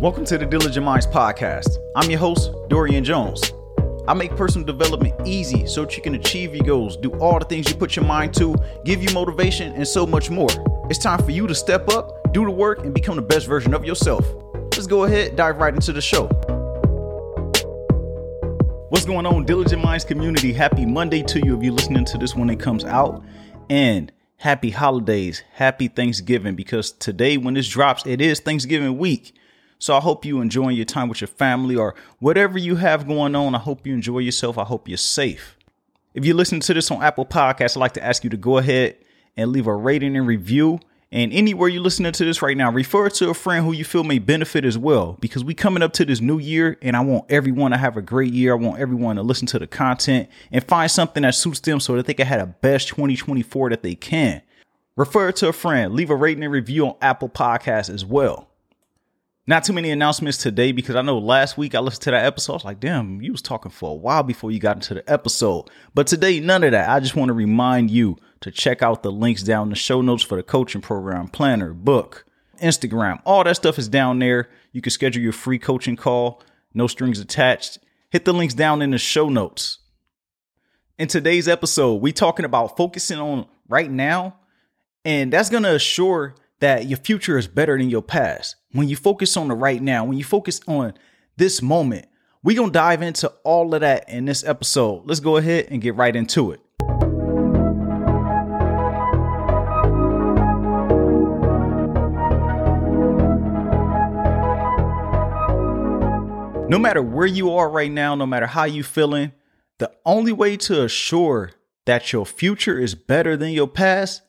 Welcome to the Diligent Minds Podcast. I'm your host, Dorian Jones. I make personal development easy so that you can achieve your goals, do all the things you put your mind to, give you motivation, and so much more. It's time for you to step up, do the work, and become the best version of yourself. Let's go ahead, dive right into the show. What's going on, Diligent Minds community? Happy Monday to you if you're listening to this when it comes out. And happy holidays, happy Thanksgiving, because today, when this drops, it is Thanksgiving week. So I hope you enjoying your time with your family or whatever you have going on. I hope you enjoy yourself. I hope you're safe. If you're listening to this on Apple Podcasts, I'd like to ask you to go ahead and leave a rating and review. And anywhere you're listening to this right now, refer to a friend who you feel may benefit as well. Because we coming up to this new year, and I want everyone to have a great year. I want everyone to listen to the content and find something that suits them so that they can have the best 2024 that they can. Refer to a friend, leave a rating and review on Apple Podcasts as well. Not too many announcements today because I know last week I listened to that episode. I was like, damn, you was talking for a while before you got into the episode. But today, none of that. I just want to remind you to check out the links down in the show notes for the coaching program, planner, book, Instagram. All that stuff is down there. You can schedule your free coaching call, no strings attached. Hit the links down in the show notes. In today's episode, we talking about focusing on right now, and that's going to assure that your future is better than your past. When you focus on the right now, when you focus on this moment, we're going to dive into all of that in this episode. Let's go ahead and get right into it. No matter where you are right now, no matter how you feeling, the only way to assure that your future is better than your past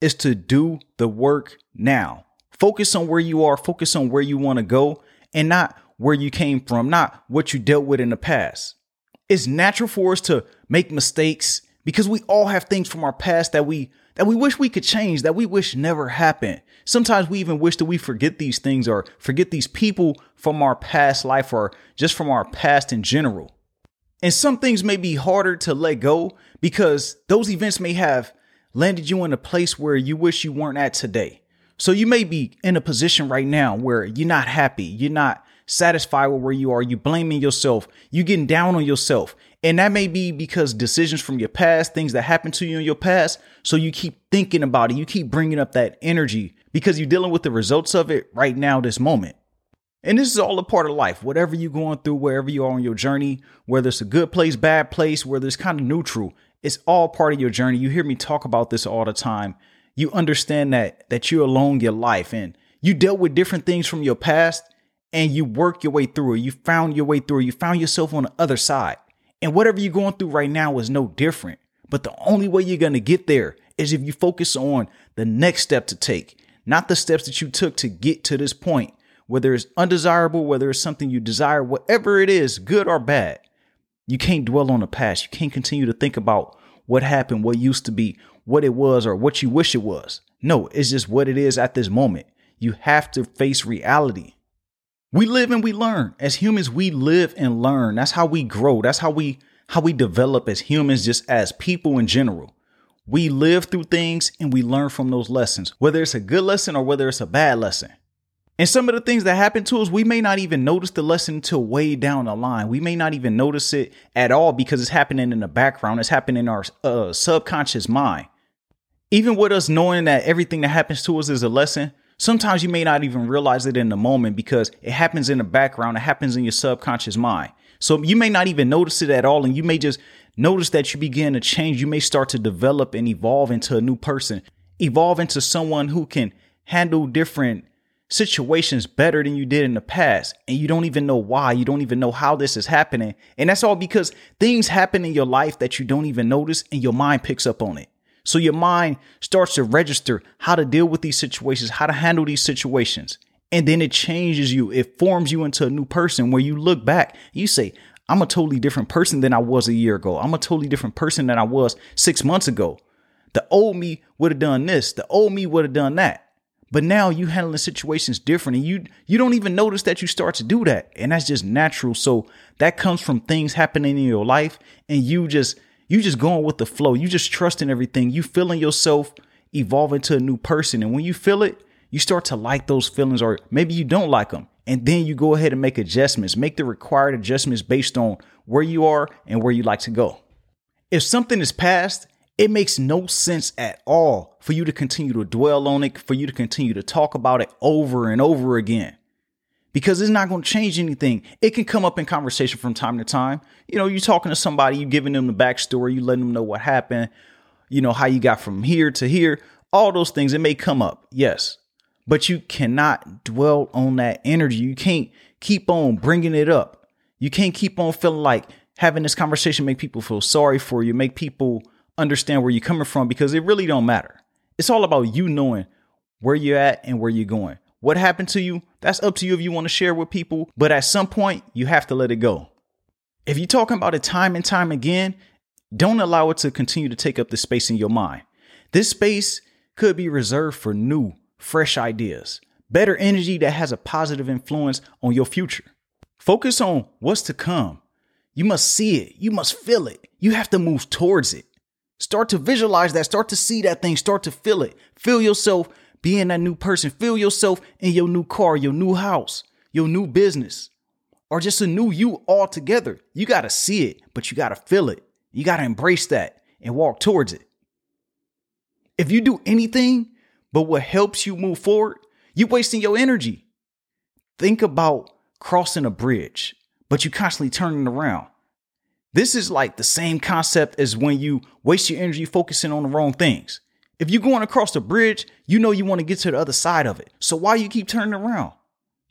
is to do the work now. Focus on where you are, focus on where you want to go, and not where you came from, not what you dealt with in the past. It's natural for us to make mistakes because we all have things from our past that we that we wish we could change, that we wish never happened. Sometimes we even wish that we forget these things or forget these people from our past life or just from our past in general. And some things may be harder to let go because those events may have landed you in a place where you wish you weren't at today. So you may be in a position right now where you're not happy, you're not satisfied with where you are, you're blaming yourself, you're getting down on yourself. And that may be because decisions from your past, things that happened to you in your past. So you keep thinking about it, you keep bringing up that energy because you're dealing with the results of it right now, this moment. And this is all a part of life. Whatever you're going through, wherever you are on your journey, whether it's a good place, bad place, whether it's kind of neutral, it's all part of your journey. You hear me talk about this all the time. You understand that that you're along your life and you dealt with different things from your past and you work your way through it. You found your way through it. You found yourself on the other side. And whatever you're going through right now is no different. But the only way you're going to get there is if you focus on the next step to take, not the steps that you took to get to this point, whether it's undesirable, whether it's something you desire, whatever it is, good or bad. You can't dwell on the past. You can't continue to think about what happened, what used to be, what it was, or what you wish it was. No, it's just what it is at this moment. You have to face reality. We live and we learn. As humans, we live and learn. That's how we grow. That's how we how we develop as humans, just as people in general. We live through things and we learn from those lessons, whether it's a good lesson or whether it's a bad lesson. And some of the things that happen to us, we may not even notice the lesson until way down the line. We may not even notice it at all because it's happening in the background. It's happening in our uh, subconscious mind. Even with us knowing that everything that happens to us is a lesson, sometimes you may not even realize it in the moment because it happens in the background. It happens in your subconscious mind. So you may not even notice it at all. And you may just notice that you begin to change. You may start to develop and evolve into a new person, evolve into someone who can handle different situations better than you did in the past and you don't even know why you don't even know how this is happening and that's all because things happen in your life that you don't even notice and your mind picks up on it. So your mind starts to register how to deal with these situations how to handle these situations and then it changes you. It forms you into a new person where you look back you say i'm a totally different person than i was a year ago. I'm a totally different person than i was six months ago. The old me would have done this. The old me would have done that but now you handling situations different and you you don't even notice that you start to do that. And that's just natural. So that comes from things happening in your life and you just you just going with the flow. You just trusting everything. You feeling yourself evolving to a new person. And when you feel it, you start to like those feelings or maybe you don't like them. And then you go ahead and make adjustments, make the required adjustments based on where you are and where you like to go. If something is past, it makes no sense at all for you to continue to dwell on it, for you to continue to talk about it over and over again. Because it's not going to change anything. It can come up in conversation from time to time. You know, you're talking to somebody, you're giving them the backstory, you letting them know what happened, you know, how you got from here to here, all those things. It may come up, yes, but you cannot dwell on that energy. You can't keep on bringing it up. You can't keep on feeling like having this conversation make people feel sorry for you, make people understand where you're coming from because it really don't matter. It's all about you knowing where you're at and where you're going. What happened to you, that's up to you if you want to share with people, but at some point, you have to let it go. If you're talking about it time and time again, don't allow it to continue to take up the space in your mind. This space could be reserved for new, fresh ideas, better energy that has a positive influence on your future. Focus on what's to come. You must see it, you must feel it, you have to move towards it. Start to visualize that, start to see that thing, start to feel it. Feel yourself being that new person. Feel yourself in your new car, your new house, your new business, or just a new you altogether. You got to see it, but you got to feel it. You got to embrace that and walk towards it. If you do anything but what helps you move forward, you're wasting your energy. Think about crossing a bridge, but you constantly turning around. This is like the same concept as when you waste your energy focusing on the wrong things. If you're going across the bridge, you know you want to get to the other side of it. So why you keep turning around?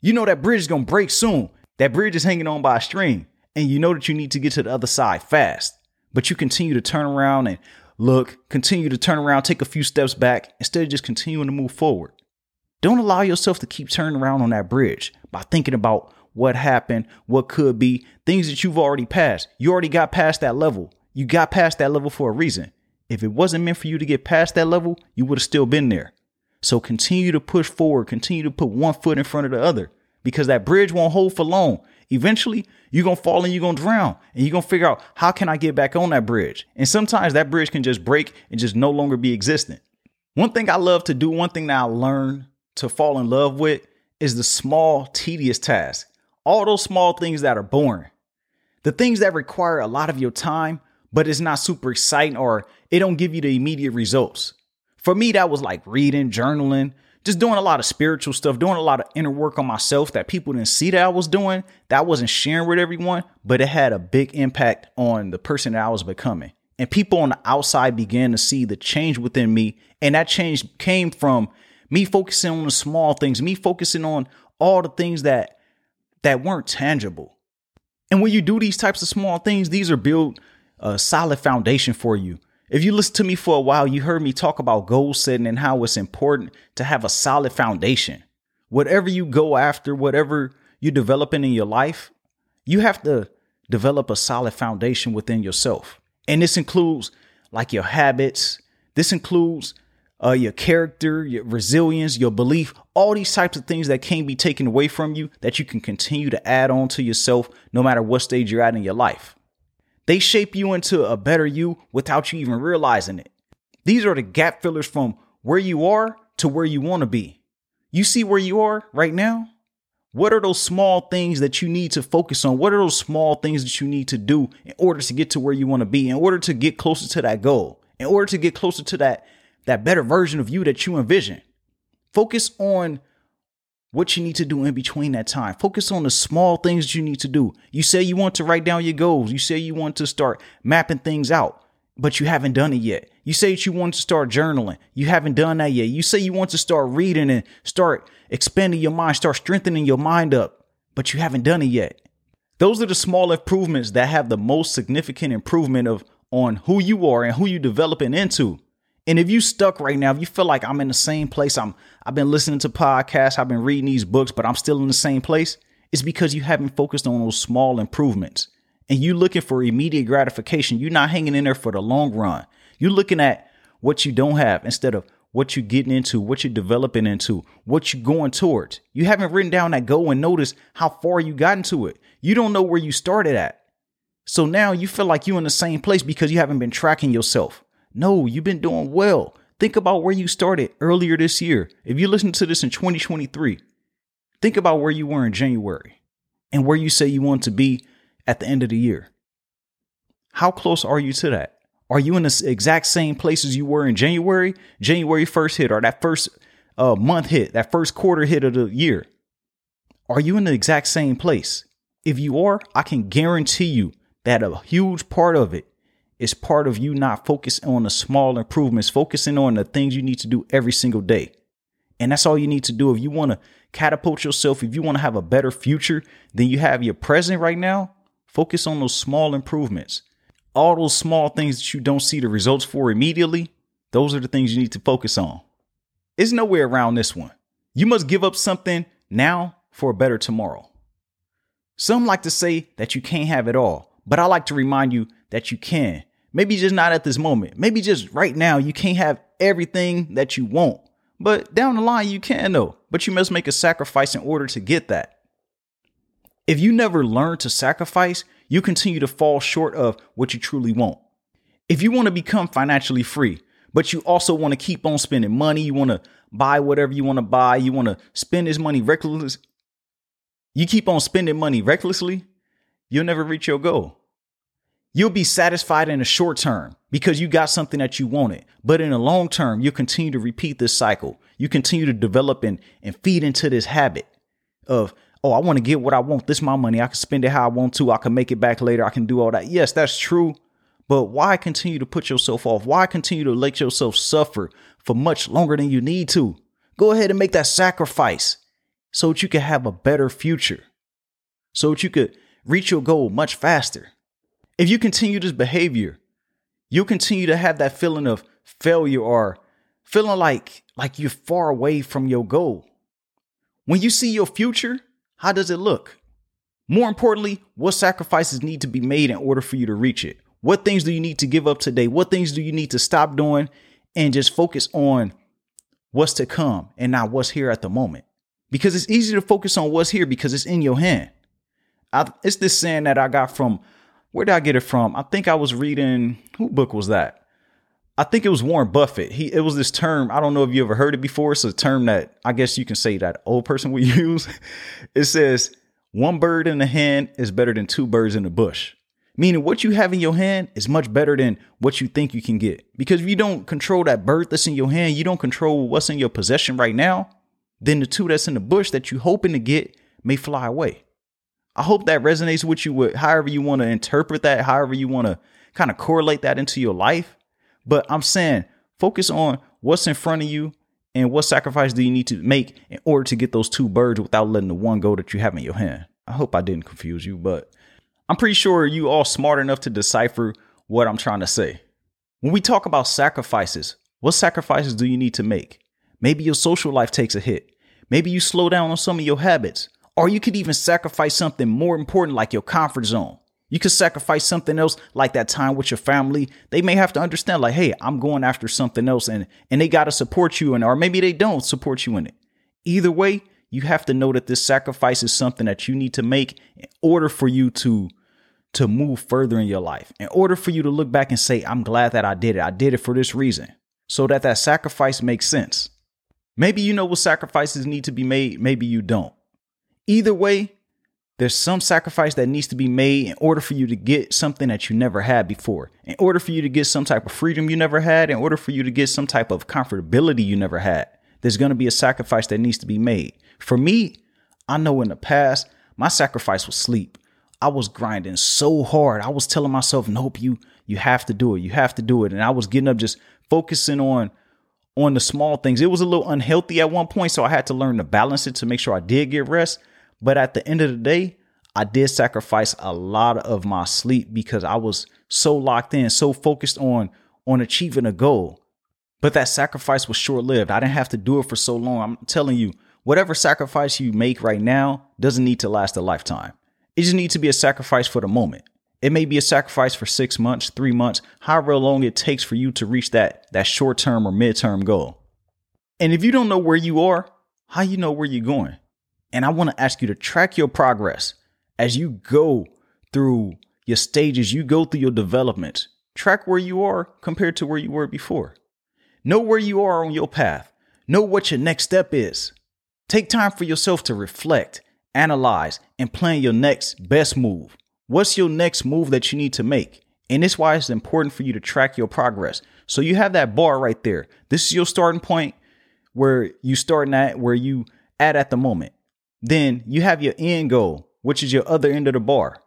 You know that bridge is going to break soon. That bridge is hanging on by a string, and you know that you need to get to the other side fast. But you continue to turn around and look, continue to turn around, take a few steps back instead of just continuing to move forward. Don't allow yourself to keep turning around on that bridge by thinking about what happened, what could be, things that you've already passed. You already got past that level. You got past that level for a reason. If it wasn't meant for you to get past that level, you would have still been there. So continue to push forward, continue to put one foot in front of the other because that bridge won't hold for long. Eventually, you're going to fall and you're going to drown and you're going to figure out how can I get back on that bridge? And sometimes that bridge can just break and just no longer be existent. One thing I love to do, one thing that I learned to fall in love with is the small, tedious tasks all those small things that are boring, the things that require a lot of your time, but it's not super exciting or it don't give you the immediate results. For me, that was like reading, journaling, just doing a lot of spiritual stuff, doing a lot of inner work on myself that people didn't see that I was doing, that I wasn't sharing with everyone, but it had a big impact on the person that I was becoming. And people on the outside began to see the change within me. And that change came from me focusing on the small things, me focusing on all the things that that weren't tangible. And when you do these types of small things, these are build a uh, solid foundation for you. If you listen to me for a while, you heard me talk about goal setting and how it's important to have a solid foundation. Whatever you go after, whatever you're developing in your life, you have to develop a solid foundation within yourself. And this includes like your habits, this includes uh, your character, your resilience, your belief, all these types of things that can't be taken away from you that you can continue to add on to yourself no matter what stage you're at in your life. They shape you into a better you without you even realizing it. These are the gap fillers from where you are to where you want to be. You see where you are right now? What are those small things that you need to focus on? What are those small things that you need to do in order to get to where you want to be, in order to get closer to that goal, in order to get closer to that that better version of you that you envision. Focus on what you need to do in between that time. Focus on the small things you need to do. You say you want to write down your goals. You say you want to start mapping things out, but you haven't done it yet. You say that you want to start journaling. You haven't done that yet. You say you want to start reading and start expanding your mind, start strengthening your mind up, but you haven't done it yet. Those are the small improvements that have the most significant improvement of on who you are and who you're developing into. And if you stuck right now, if you feel like I'm in the same place, I'm I've been listening to podcasts, I've been reading these books, but I'm still in the same place, it's because you haven't focused on those small improvements. And you looking for immediate gratification. You're not hanging in there for the long run. You're looking at what you don't have instead of what you're getting into, what you're developing into, what you're going towards. You haven't written down that goal and notice how far you got into it. You don't know where you started at. So now you feel like you're in the same place because you haven't been tracking yourself. No, you've been doing well. Think about where you started earlier this year. If you listen to this in 2023, Think about where you were in January and where you say you want to be at the end of the year. How close are you to that? Are you in the exact same place as you were in January? January 1st hit or that first uh, month hit, that first quarter hit of the year? Are you in the exact same place? If you are, I can guarantee you that a huge part of it is part of you not focusing on the small improvements, focusing on the things you need to do every single day. And that's all you need to do. If you want to catapult yourself, if you want to have a better future than you have your present right now, focus on those small improvements. All those small things that you don't see the results for immediately, those are the things you need to focus on. There's no way around this one. You must give up something now for a better tomorrow. Some like to say that you can't have it all, but I like to remind you that you can. Maybe just not at this moment. Maybe just right now, you can't have everything that you want. But down the line, you can though. But you must make a sacrifice in order to get that. If you never learn to sacrifice, you continue to fall short of what you truly want. If you want to become financially free, but you also want to keep on spending money, you want to buy whatever you want to buy, you want to spend this money recklessly, you keep on spending money recklessly, you'll never reach your goal. You'll be satisfied in the short term because you got something that you wanted. But in the long term, you'll continue to repeat this cycle. You continue to develop and, and feed into this habit of, oh, I want to get what I want. This is my money. I can spend it how I want to. I can make it back later. I can do all that. Yes, that's true. But why continue to put yourself off? Why continue to let yourself suffer for much longer than you need to? Go ahead and make that sacrifice so that you can have a better future, so that you could reach your goal much faster. If you continue this behavior, you'll continue to have that feeling of failure or feeling like like you're far away from your goal. When you see your future, how does it look? More importantly, what sacrifices need to be made in order for you to reach it? What things do you need to give up today? What things do you need to stop doing and just focus on what's to come and not what's here at the moment? Because it's easy to focus on what's here because it's in your hand. I, it's this saying that I got from where did I get it from? I think I was reading who book was that? I think it was Warren Buffett. He it was this term. I don't know if you ever heard it before. It's a term that I guess you can say that old person would use. It says one bird in the hand is better than two birds in the bush. Meaning what you have in your hand is much better than what you think you can get. Because if you don't control that bird that's in your hand, you don't control what's in your possession right now, then the two that's in the bush that you hoping to get may fly away. I hope that resonates with you with however you want to interpret that, however you want to kind of correlate that into your life. But I'm saying focus on what's in front of you and what sacrifice do you need to make in order to get those two birds without letting the one go that you have in your hand. I hope I didn't confuse you, but I'm pretty sure you all smart enough to decipher what I'm trying to say. When we talk about sacrifices, what sacrifices do you need to make? Maybe your social life takes a hit. Maybe you slow down on some of your habits. Or you could even sacrifice something more important like your comfort zone. You could sacrifice something else like that time with your family. They may have to understand, like, hey, I'm going after something else and and they gotta support you in or maybe they don't support you in it. Either way, you have to know that this sacrifice is something that you need to make in order for you to to move further in your life. In order for you to look back and say, I'm glad that I did it. I did it for this reason. So that that sacrifice makes sense. Maybe you know what sacrifices need to be made, maybe you don't. Either way, there's some sacrifice that needs to be made in order for you to get something that you never had before. In order for you to get some type of freedom you never had, in order for you to get some type of comfortability you never had, there's going to be a sacrifice that needs to be made. For me, I know in the past, my sacrifice was sleep. I was grinding so hard. I was telling myself, "Nope, you you have to do it. You have to do it." And I was getting up just focusing on on the small things. It was a little unhealthy at one point, so I had to learn to balance it to make sure I did get rest. But at the end of the day, I did sacrifice a lot of my sleep because I was so locked in, so focused on on achieving a goal. But that sacrifice was short-lived. I didn't have to do it for so long. I'm telling you, whatever sacrifice you make right now doesn't need to last a lifetime. It just needs to be a sacrifice for the moment. It may be a sacrifice for six months, three months, however long it takes for you to reach that, that short term or mid-term goal. And if you don't know where you are, how you know where you're going? And I want to ask you to track your progress as you go through your stages, you go through your development. Track where you are compared to where you were before. Know where you are on your path. Know what your next step is. Take time for yourself to reflect, analyze, and plan your next best move. What's your next move that you need to make? And it's why it's important for you to track your progress. So you have that bar right there. This is your starting point where you starting at, where you at at the moment. Then you have your end goal, which is your other end of the bar.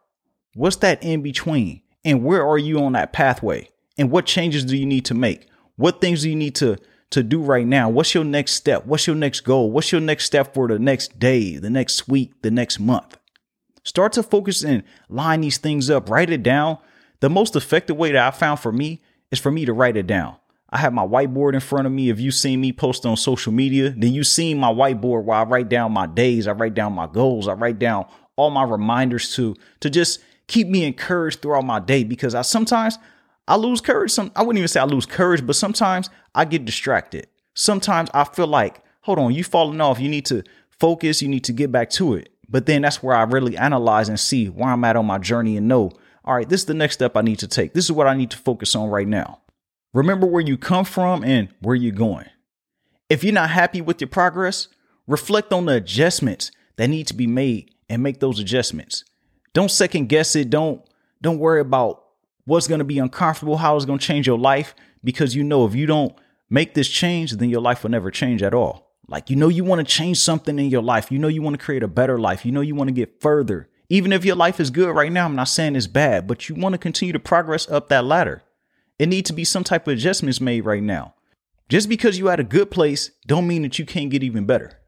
What's that in between? And where are you on that pathway? And what changes do you need to make? What things do you need to to do right now? What's your next step? What's your next goal? What's your next step for the next day, the next week, the next month? Start to focus and line these things up, write it down. The most effective way that I found for me is for me to write it down. I have my whiteboard in front of me. If you've seen me post on social media, then you've seen my whiteboard where I write down my days, I write down my goals, I write down all my reminders to to just keep me encouraged throughout my day because I sometimes I lose courage. Some I wouldn't even say I lose courage, but sometimes I get distracted. Sometimes I feel like, hold on, you falling off. You need to focus. You need to get back to it. But then that's where I really analyze and see where I'm at on my journey and know, all right, this is the next step I need to take. This is what I need to focus on right now. Remember where you come from and where you're going. If you're not happy with your progress, reflect on the adjustments that need to be made and make those adjustments. Don't second guess it. Don't don't worry about what's going to be uncomfortable, how it's going to change your life, because you know if you don't make this change, then your life will never change at all. Like, you know, you want to change something in your life. You know, you want to create a better life. You know, you want to get further. Even if your life is good right now, I'm not saying it's bad, but you want to continue to progress up that ladder. It needs to be some type of adjustments made right now. Just because you're at a good place, don't mean that you can't get even better.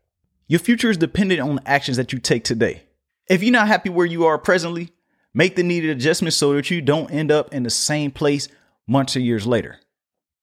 Your future is dependent on the actions that you take today. If you're not happy where you are presently, Make the needed adjustments so that you don't end up in the same place months or years later.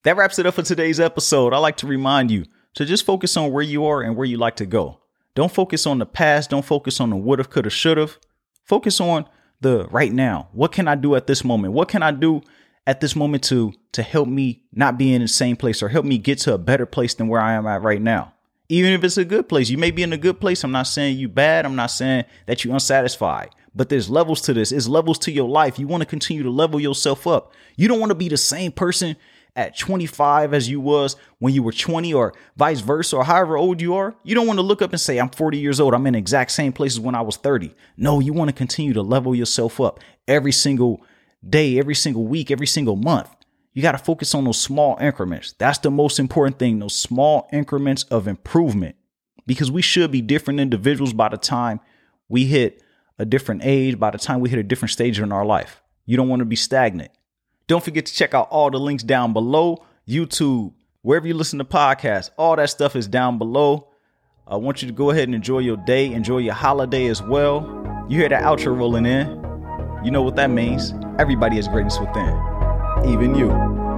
That wraps it up for today's episode. I like to remind you to just focus on where you are and where you like to go. Don't focus on the past. Don't focus on the would have, could have, should have. Focus on the right now. What can I do at this moment? What can I do at this moment to to help me not be in the same place or help me get to a better place than where I am at right now? Even if it's a good place, you may be in a good place. I'm not saying you bad. I'm not saying that you're unsatisfied. But there's levels to this. It's levels to your life. You want to continue to level yourself up. You don't want to be the same person at 25 as you was when you were 20 or vice versa or however old you are. You don't want to look up and say, I'm 40 years old. I'm in the exact same places when I was 30. No, you want to continue to level yourself up every single day, every single week, every single month. You got to focus on those small increments. That's the most important thing, those small increments of improvement. Because we should be different individuals by the time we hit a different age, by the time we hit a different stage in our life. You don't want to be stagnant. Don't forget to check out all the links down below YouTube, wherever you listen to podcasts. All that stuff is down below. I want you to go ahead and enjoy your day, enjoy your holiday as well. You hear that outro rolling in. You know what that means. Everybody has greatness within, even you.